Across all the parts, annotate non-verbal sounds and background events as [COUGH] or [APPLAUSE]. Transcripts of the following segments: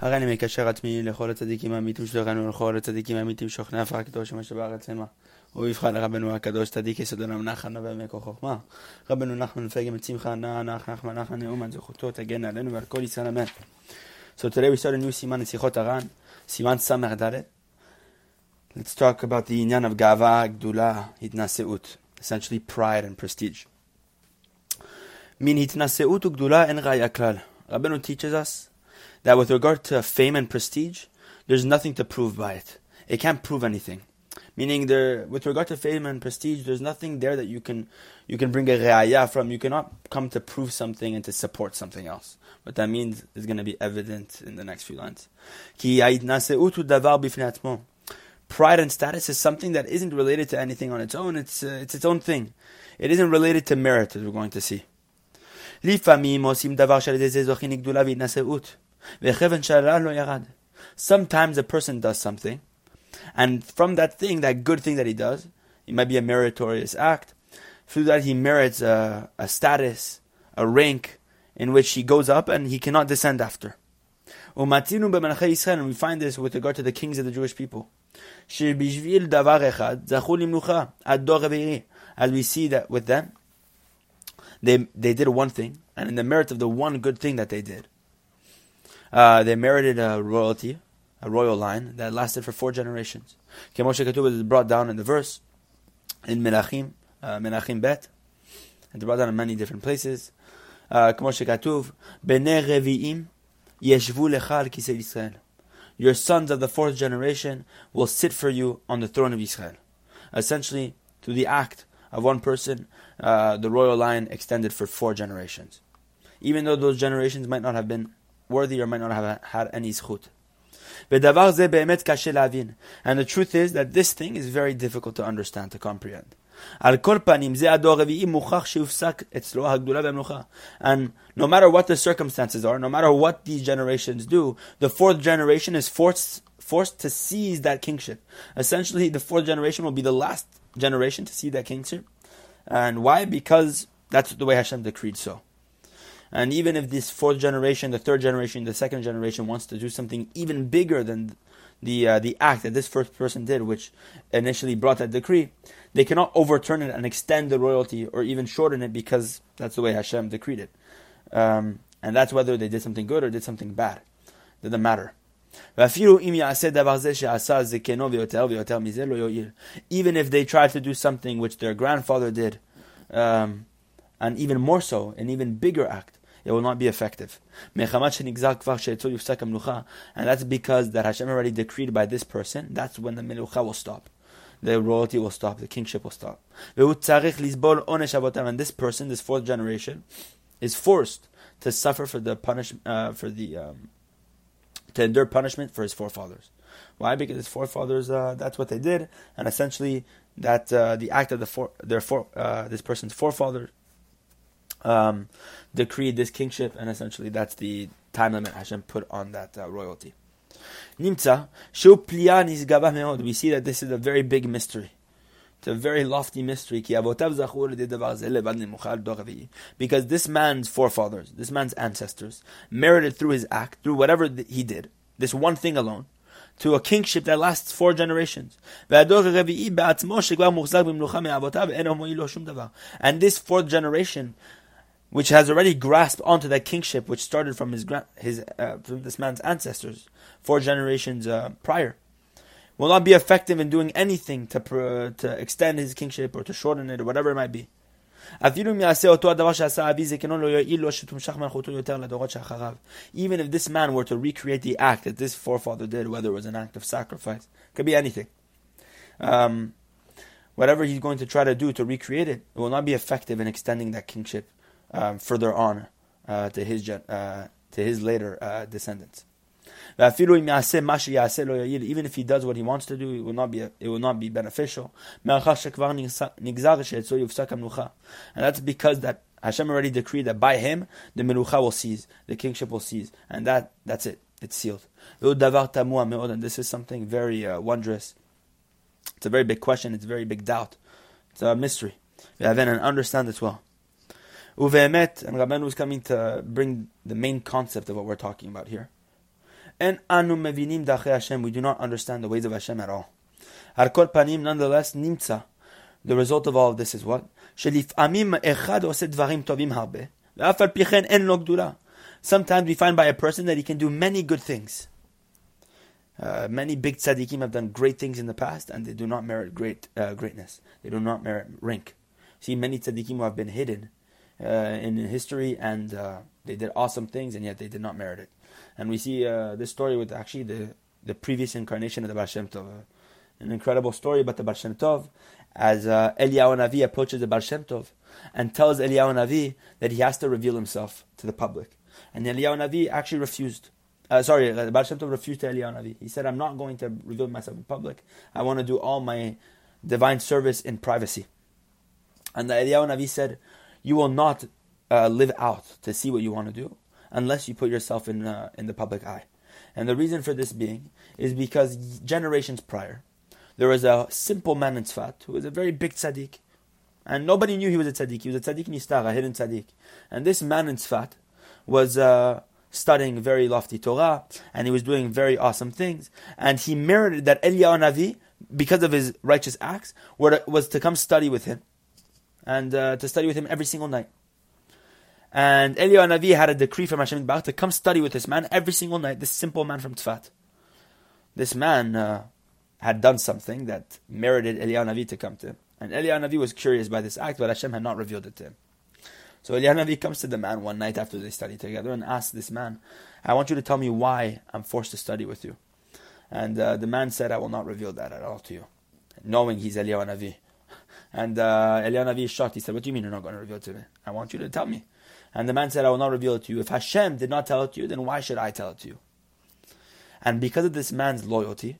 הרי אני מקשר עצמי לכל הצדיקים האמיתים שלנו ולכל הצדיקים האמיתים שוכני הפרעה הקדוש מה שבארץ. הוא יבחר לרבנו הקדוש צדיק יסוד עולם נחן נווה מקור חוכמה. רבנו נחמן מפגם את שמחה נח נח נחמן נחמן נאומן זכותו תגן עלינו ועל כל ישראל אמן. So today we start a new סימן לשיחות הר"ן, סימן ס"ד. Let's talk about the עניין of גאווה גדולה, התנשאות, essentially pride and prestige. מן התנשאות וגדולה אין ראיה כלל. רבנו teaches us that with regard to fame and prestige, there's nothing to prove by it. It can't prove anything. Meaning, there, with regard to fame and prestige, there's nothing there that you can you can bring a re'ayah from. You cannot come to prove something and to support something else. What that means is going to be evident in the next few lines. Pride and status is something that isn't related to anything on its own. It's uh, it's its own thing. It isn't related to merit, as we're going to see. Sometimes a person does something, and from that thing, that good thing that he does, it might be a meritorious act. Through that, he merits a, a status, a rank, in which he goes up and he cannot descend after. And we find this with regard to the kings of the Jewish people. As we see that with them, they, they did one thing, and in the merit of the one good thing that they did, uh, they merited a royalty, a royal line that lasted for four generations. Kemoshe Katuba is brought down in the verse in Melachim, uh, Melachim Bet, and brought down in many different places. Kemoshe Katuv, Bene Revi'im Yeshvu Lecha Kisei Yisrael. Your sons of the fourth generation will sit for you on the throne of Israel. Essentially, through the act of one person, uh, the royal line extended for four generations. Even though those generations might not have been worthy or might not have had any zchut. And the truth is that this thing is very difficult to understand, to comprehend. And no matter what the circumstances are, no matter what these generations do, the fourth generation is forced forced to seize that kingship. Essentially, the fourth generation will be the last generation to see that kingship. And why? Because that's the way Hashem decreed so. And even if this fourth generation, the third generation, the second generation wants to do something even bigger than the uh, the act that this first person did, which initially brought that decree, they cannot overturn it and extend the royalty or even shorten it because that's the way Hashem decreed it. Um, and that's whether they did something good or did something bad. It doesn't matter. Even if they try to do something which their grandfather did, um, and even more so, an even bigger act, it will not be effective. And that's because that Hashem already decreed by this person, that's when the melucha will stop. The royalty will stop, the kingship will stop. And this person, this fourth generation, is forced to suffer for the punishment, uh, for the um, to endure punishment for his forefathers. Why? Because his forefathers, uh, that's what they did, and essentially that uh, the act of the for, their for, uh, this person's forefathers um, decreed this kingship, and essentially that's the time limit Hashem put on that uh, royalty. Nimtza, we see that this is a very big mystery. It's a very lofty mystery. Because this man's forefathers, this man's ancestors, merited through his act, through whatever he did, this one thing alone, to a kingship that lasts four generations. And this fourth generation which has already grasped onto that kingship which started from his his uh, from this man's ancestors four generations uh, prior, will not be effective in doing anything to to extend his kingship or to shorten it or whatever it might be. Even if this man were to recreate the act that this forefather did, whether it was an act of sacrifice, could be anything. Um, whatever he's going to try to do to recreate it, it will not be effective in extending that kingship um, further on uh, to his uh, to his later uh, descendants. Even if he does what he wants to do, it will not be it will not be beneficial. And that's because that Hashem already decreed that by him the melucha will cease, the kingship will cease, and that that's it. It's sealed. And this is something very uh, wondrous. It's a very big question. It's a very big doubt. It's a mystery. We have and understand it well. Uve'emet, and Rabbeinu is coming to bring the main concept of what we're talking about here. En anu mevinim Hashem. We do not understand the ways of Hashem at all. Harkol panim, nonetheless, nimtza. The result of all of this is what? שלפעמים אחד עושה דברים טובים הרבה, ואף על פי כן אין לו גדולה. Sometimes we find by a person that he can do many good things. Uh, many big tzaddikim have done great things in the past, and they do not merit great uh, greatness. They do not merit rank. See, many tzaddikim who have been hidden uh, in history, and uh, they did awesome things, and yet they did not merit it. And we see uh, this story with actually the, the previous incarnation of the Baal Shem Tov. Uh, an incredible story about the Baal Shem Tov, as uh, Eliyahu Navi approaches the Baal Shem Tov and tells Eliyahu Navi that he has to reveal himself to the public. And Eliyahu Navi actually refused. Uh, sorry, the Baal Shem Tov refused to Eliyahu Navi. He said, I'm not going to reveal myself in public. I want to do all my divine service in privacy. And the Eliyahu Navi said, You will not uh, live out to see what you want to do unless you put yourself in, uh, in the public eye. And the reason for this being is because generations prior, there was a simple man in Tzfat who was a very big tzaddik. And nobody knew he was a tzaddik. He was a tzaddik nistar, a hidden tzaddik. And this man in Tzfat was uh, studying very lofty Torah, and he was doing very awesome things. And he merited that Eliyahu Navi, because of his righteous acts, was to come study with him. And uh, to study with him every single night. And Eliyahu Navi had a decree from Hashem to come study with this man every single night, this simple man from Tzfat. This man... Uh, had done something that merited Eliyahu Navi to come to him. And Eliyahu Navi was curious by this act, but Hashem had not revealed it to him. So Eliyahu Navi comes to the man one night after they study together and asks this man, I want you to tell me why I'm forced to study with you. And uh, the man said, I will not reveal that at all to you, knowing he's Eliyahu Navi. And uh, Eliyahu shocked. He said, What do you mean you're not going to reveal it to me? I want you to tell me. And the man said, I will not reveal it to you. If Hashem did not tell it to you, then why should I tell it to you? And because of this man's loyalty,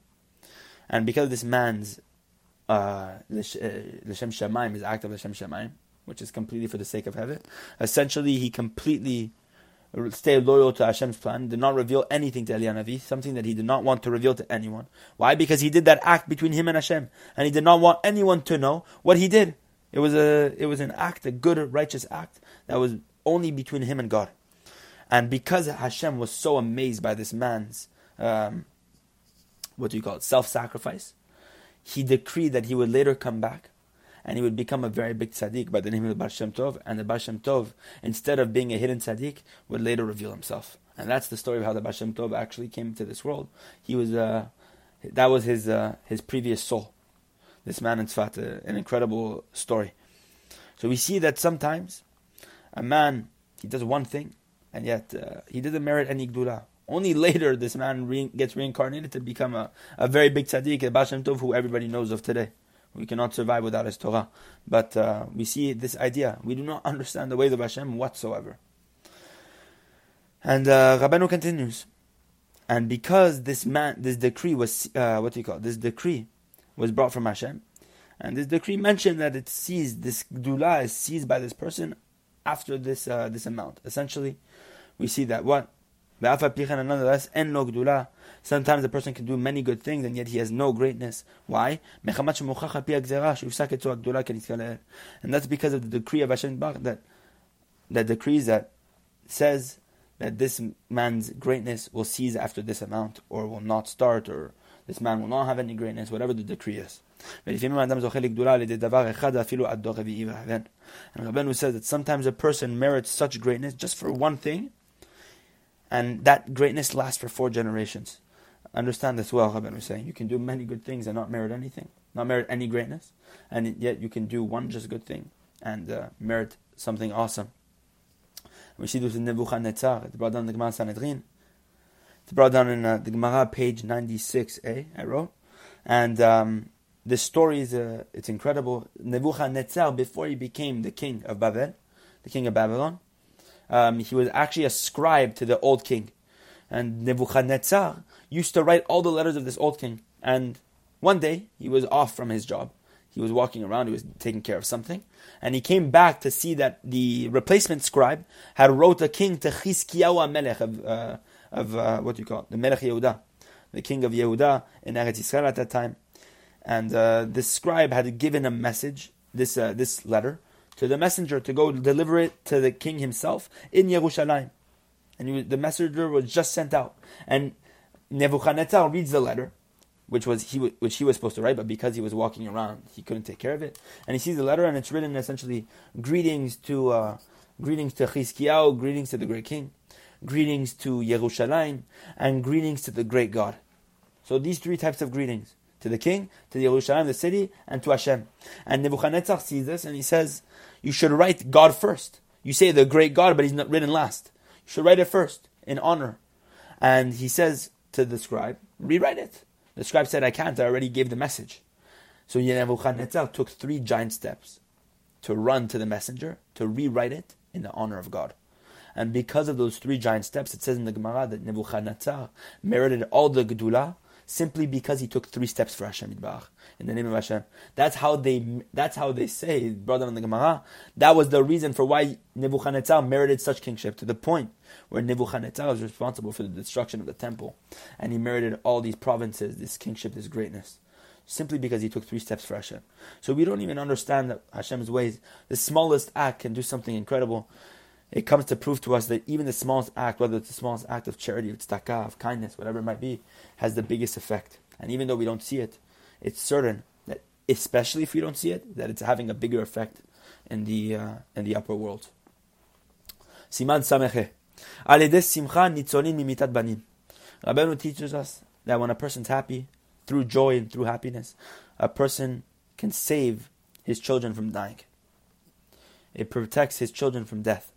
and because of this man's uh, uh, Shemaim, his act of L'Shem Shemaim, which is completely for the sake of heaven, essentially he completely stayed loyal to Hashem's plan, did not reveal anything to Eliyahu Navi, something that he did not want to reveal to anyone. Why? Because he did that act between him and Hashem, and he did not want anyone to know what he did. It was a, it was an act, a good, righteous act that was only between him and God. And because Hashem was so amazed by this man's um, what do you call it, self sacrifice, he decreed that he would later come back and he would become a very big tzaddik by the name of the Baal Shem Tov. And the Baal Shem Tov, instead of being a hidden tzaddik, would later reveal himself. And that's the story of how the Baal Shem Tov actually came into this world. He was, uh, that was his uh, his previous soul. This man in Tzfat, uh, an incredible story. So we see that sometimes a man he does one thing, and yet uh, he doesn't merit any gdula. Only later this man re- gets reincarnated to become a, a very big tzaddik, a Baal Shem Tov, who everybody knows of today. We cannot survive without his Torah. But uh, we see this idea. We do not [LAUGHS] understand the ways of Hashem whatsoever. And uh, Rabbanu continues. And because this man, this decree was, uh, what do you call it? This decree was brought from Hashem. And this decree mentioned that it seized, this dula is seized by this person after this, uh, this amount. Essentially, we see that what? Nonetheless, en no gdula. Sometimes a person can do many good things and yet he has no greatness. Why? And that's because of the decree of Hashem that that decrees that says that this man's greatness will cease after this amount or will not start or this man will not have any greatness, whatever the decree is. And Rabbeinu says that sometimes a person merits such greatness just for one thing and that greatness lasts for four generations. Understand this well, Rabban was saying. You can do many good things and not merit anything, not merit any greatness, and yet you can do one just good thing and uh, merit something awesome. We see this in Nebuchadnezzar. It's brought down in the Gemara Sanhedrin. It's brought down in uh, the Gemara, page 96a, I wrote. And um, this story is uh, it's incredible. Nebuchadnezzar, before he became the king of Babel, the king of Babylon, um, he was actually a scribe to the old king. And Nebuchadnezzar used to write all the letters of this old king. And one day, he was off from his job. He was walking around, he was taking care of something. And he came back to see that the replacement scribe had wrote a king to Chizkiyahu Melech of, uh, of uh, what do you call it? The Melech Yehuda, the king of Yehuda in Eretz Yisrael at that time. And uh, this scribe had given a message, this, uh, this letter, to the messenger to go deliver it to the king himself in Yerushalayim. And was, the messenger was just sent out. And Nebuchadnezzar reads the letter, which was he which he was supposed to write, but because he was walking around, he couldn't take care of it. And he sees the letter, and it's written essentially greetings to uh, greetings to Chizkiyahu, greetings to the great king, greetings to Yerushalayim, and greetings to the great God. So these three types of greetings to the king, to the Yerushalayim, the city, and to Hashem. And Nebuchadnezzar sees this, and he says, "You should write God first. You say the great God, but he's not written last. You should write it first in honor." And he says to the scribe, "Rewrite it." The scribe said, I can't, I already gave the message. So Nebuchadnezzar took three giant steps to run to the messenger, to rewrite it in the honor of God. And because of those three giant steps, it says in the Gemara that Nebuchadnezzar merited all the Gedula simply because he took three steps for Hashem Yitbarach in the name of Hashem. That's how they. That's how they say, brother in the Gemara. That was the reason for why Nebuchadnezzar merited such kingship to the point where Nebuchadnezzar was responsible for the destruction of the temple, and he merited all these provinces, this kingship, this greatness, simply because he took three steps for Hashem. So we don't even understand that Hashem's ways. The smallest act can do something incredible it comes to prove to us that even the smallest act, whether it's the smallest act of charity, of tzedakah, of kindness, whatever it might be, has the biggest effect. And even though we don't see it, it's certain that, especially if we don't see it, that it's having a bigger effect in the uh, in the upper world. Siman Sameche. Aledes simcha nitzolim mimitat banim. Rabbeinu teaches us that when a person's happy, through joy and through happiness, a person can save his children from dying. It protects his children from death.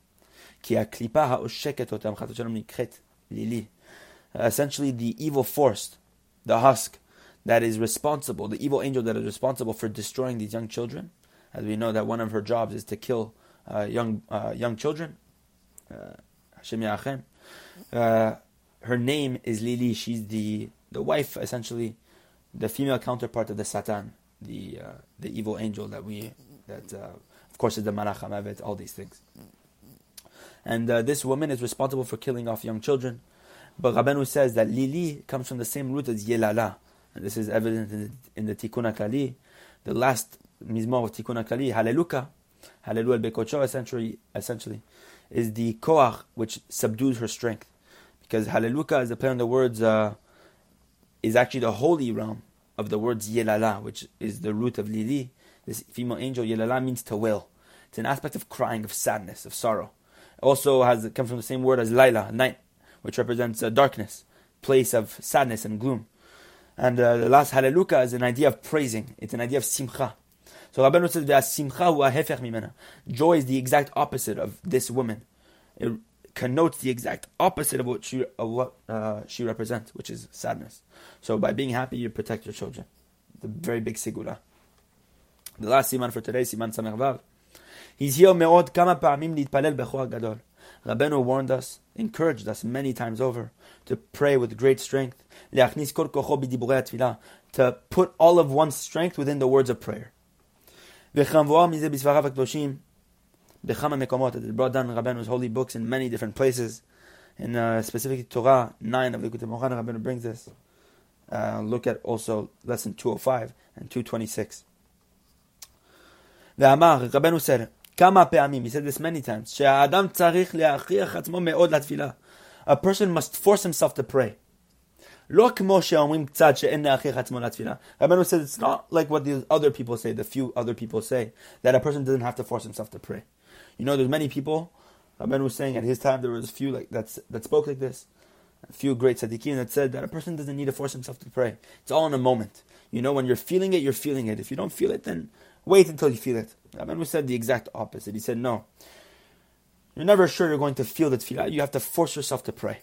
Essentially, the evil force, the husk, that is responsible, the evil angel that is responsible for destroying these young children, as we know that one of her jobs is to kill uh, young uh, young children. Uh, uh her name is Lili. She's the the wife, essentially, the female counterpart of the Satan, the uh, the evil angel that we that uh, of course is the Malach HaMavet, all these things. And uh, this woman is responsible for killing off young children. But Rabbeinu says that Lili comes from the same root as Yelala. And this is evident in the, in the Tikkun the last Mizmor of Tikkun HaKlali, Hallelujah, Hallelujah Bekocho, essentially, essentially, is the Koach which subdues her strength. Because Hallelujah is a play on the words, uh, is actually the holy realm of the words Yelala, which is the root of Lili. This female angel, Yelala, means to wail. It's an aspect of crying, of sadness, of sorrow also has comes from the same word as Laila, night, which represents uh, darkness, place of sadness and gloom. And uh, the last Hallelujah is an idea of praising. It's an idea of simcha. So Rabbeinu says, that simcha mimena. Joy is the exact opposite of this woman. It connotes the exact opposite of what she, of what, uh, she represents, which is sadness. So by being happy, you protect your children. The very big sigula. The last siman for today, siman samervav. Hizio me'od kama pa'amim nitpalel bechor gadol. Rabbeinu warned us, encouraged us many times over to pray with great strength. Le'achnis. To put all of one's strength within the words of prayer. B'chama mekomot. It brought down Rabbeinu's holy books in many different places. In uh, specifically Torah 9 of the Likutei Moharan, Rabbeinu brings this. Uh, look at also lesson 205 and 226. The Amar, Rabbeinu said, כמה פעמים, he said this many times, שהאדם צריך להכריח עצמו מאוד לתפילה. A person must force himself to pray. לא כמו שאומרים קצת שאין להכריח עצמו לתפילה. רבנו said it's not like what the other people say, the few other people say, that a person doesn't have to force himself to pray. You know, there's many people, Rabbeinu was saying at his time there was a few like that's, that spoke like this, a few great tzaddikim that said that a person doesn't need to force himself to pray. It's all in a moment. You know, when you're feeling it, you're feeling it. If you don't feel it, then Wait until you feel it. Rabbeinu said the exact opposite. He said, no. You're never sure you're going to feel the tefillah. You have to force yourself to pray.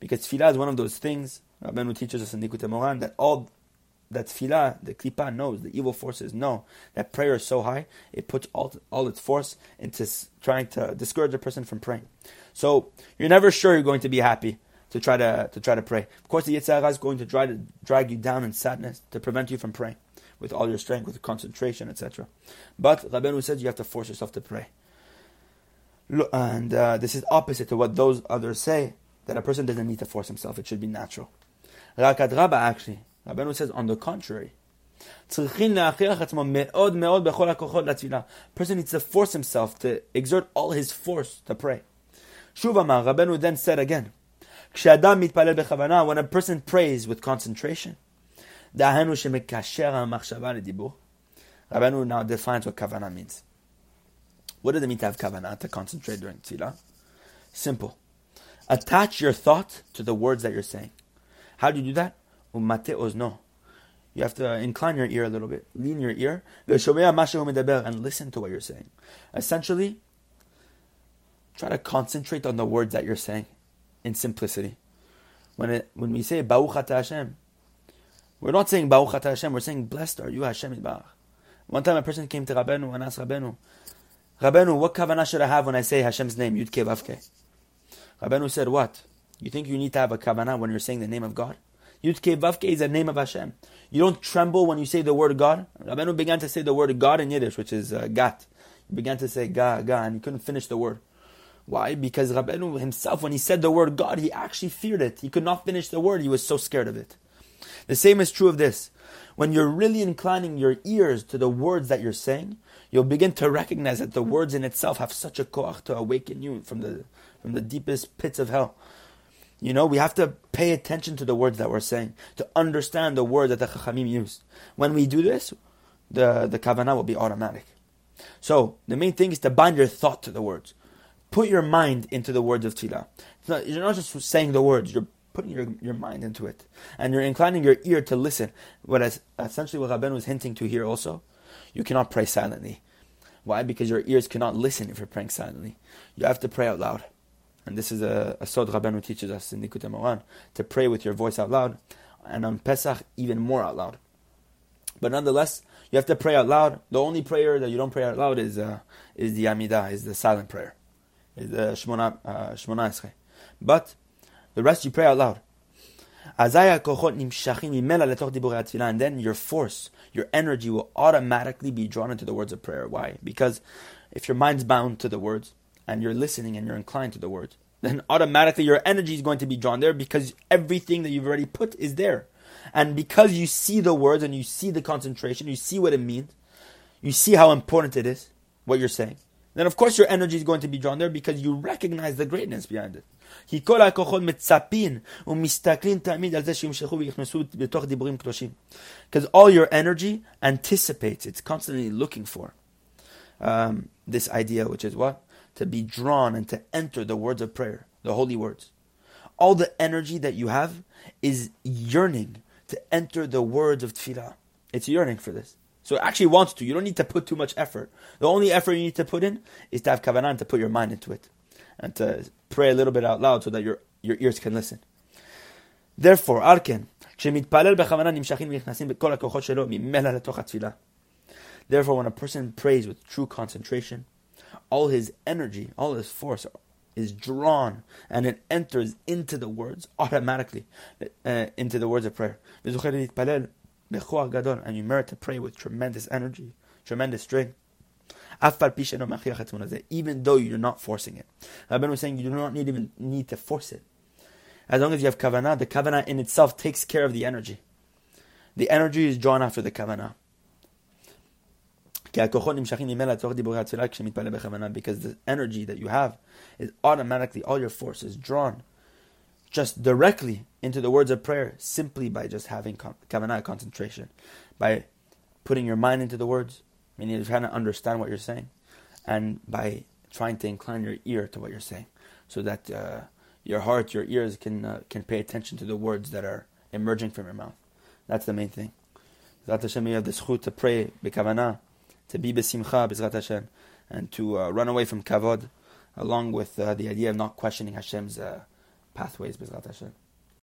Because tefillah is one of those things, Rabbeinu teaches us in Likutei Moharan, that all that tefillah, the klipa knows, the evil forces know that prayer is so high, it puts all, all its force into trying to discourage a person from praying. So you're never sure you're going to be happy to try to to try to pray. Of course, the Yetzer Hara is going to try to drag you down in sadness to prevent you from praying with all your strength, with concentration, etc. But Rabbeinu says you have to force yourself to pray. And uh, this is opposite to what those others say, that a person doesn't need to force himself, it should be natural. Rakad Rabba actually, Rabbeinu says on the contrary, person needs to force himself to exert all his force to pray. Shuvama, Rabbeinu then said again, When a person prays with concentration, Rabbeinu now defines what kavana means. What does it mean to have kavana, to concentrate during tefillah? Simple. Attach your thought to the words that you're saying. How do you do that? Umate ozno. You have to uh, incline your ear a little bit, lean your ear, and listen to what you're saying. Essentially, try to concentrate on the words that you're saying in simplicity. When it, when we say Baruch Hashem, we're not saying Baruch Hashem, we're saying Blessed are you Hashem Yitbarach. One time a person came to Rabbeinu and asked Rabbeinu, Rabbeinu, what kavanah should I have when I say Hashem's name, Yud Ke Vav Rabbeinu said, what? You think you need to have a kavanah when you're saying the name of God? Yud Ke Vav is the name of Hashem. You don't tremble when you say the word God. Rabbeinu began to say the word God in Yiddish, which is uh, Gat. He began to say Ga, Ga, and he couldn't finish the word. Why? Because Rabbeinu himself, when he said the word God, he actually feared it. He could not finish the word. He was so scared of it. The same is true of this. When you're really inclining your ears to the words that you're saying, you'll begin to recognize that the words in itself have such a koach to awaken you from the from the deepest pits of hell. You know, we have to pay attention to the words that we're saying, to understand the word that the Chachamim use. When we do this, the, the kavanah will be automatic. So, the main thing is to bind your thought to the words. Put your mind into the words of Tila. You're not just saying the words, you're putting your, your mind into it. And you're inclining your ear to listen. What is essentially what Rabben was hinting to here also. You cannot pray silently. Why? Because your ears cannot listen if you're praying silently. You have to pray out loud. And this is a, a Sod Rabbeinu teaches us in Likutei Moharan, to pray with your voice out loud. And on Pesach, even more out loud. But nonetheless, you have to pray out loud. The only prayer that you don't pray out loud is uh, is the Amidah, is the silent prayer, is the Shmona, uh, Shmona But the rest you pray out loud. And then your force, your energy will automatically be drawn into the words of prayer. Why? Because if your mind's bound to the words and you're listening and you're inclined to the words, then automatically your energy is going to be drawn there because everything that you've already put is there. And because you see the words and you see the concentration, you see what it means, you see how important it is, what you're saying, then of course your energy is going to be drawn there because you recognize the greatness behind it. כי כל הכוחות מצפים ומסתכלים תמיד על זה שימשכו ויכנסו בתוך דיבורים קדושים. Because all your energy anticipates, it's constantly looking for um, this idea, which is what? To be drawn and to enter the words of prayer, the holy words. All the energy that you have is yearning to enter the words of tefillah. It's yearning for this. So it actually wants to. You don't need to put too much effort. The only effort you need to put in is to have kavanah to put your mind into it. And to pray a little bit out loud so that your, your ears can listen. Therefore, Arken, Therefore, when a person prays with true concentration, all his energy, all his force is drawn and it enters into the words automatically, uh, into the words of prayer. And you merit to pray with tremendous energy, tremendous strength even though you're not forcing it. Rabban was saying you do not need, even need to force it. As long as you have kavanah, the kavanah in itself takes care of the energy. The energy is drawn after the kavanah. Because the energy that you have is automatically, all your force is drawn just directly into the words of prayer simply by just having kavanah concentration, by putting your mind into the words, meaning you're trying to understand what you're saying, and by trying to incline your ear to what you're saying, so that uh, your heart, your ears can uh, can pay attention to the words that are emerging from your mouth. That's the main thing. Zat Hashem, you have the schut to pray b'kavanah, to be b'simcha b'zrat Hashem, and to uh, run away from kavod, along with uh, the idea of not questioning Hashem's uh, pathways b'zrat Hashem.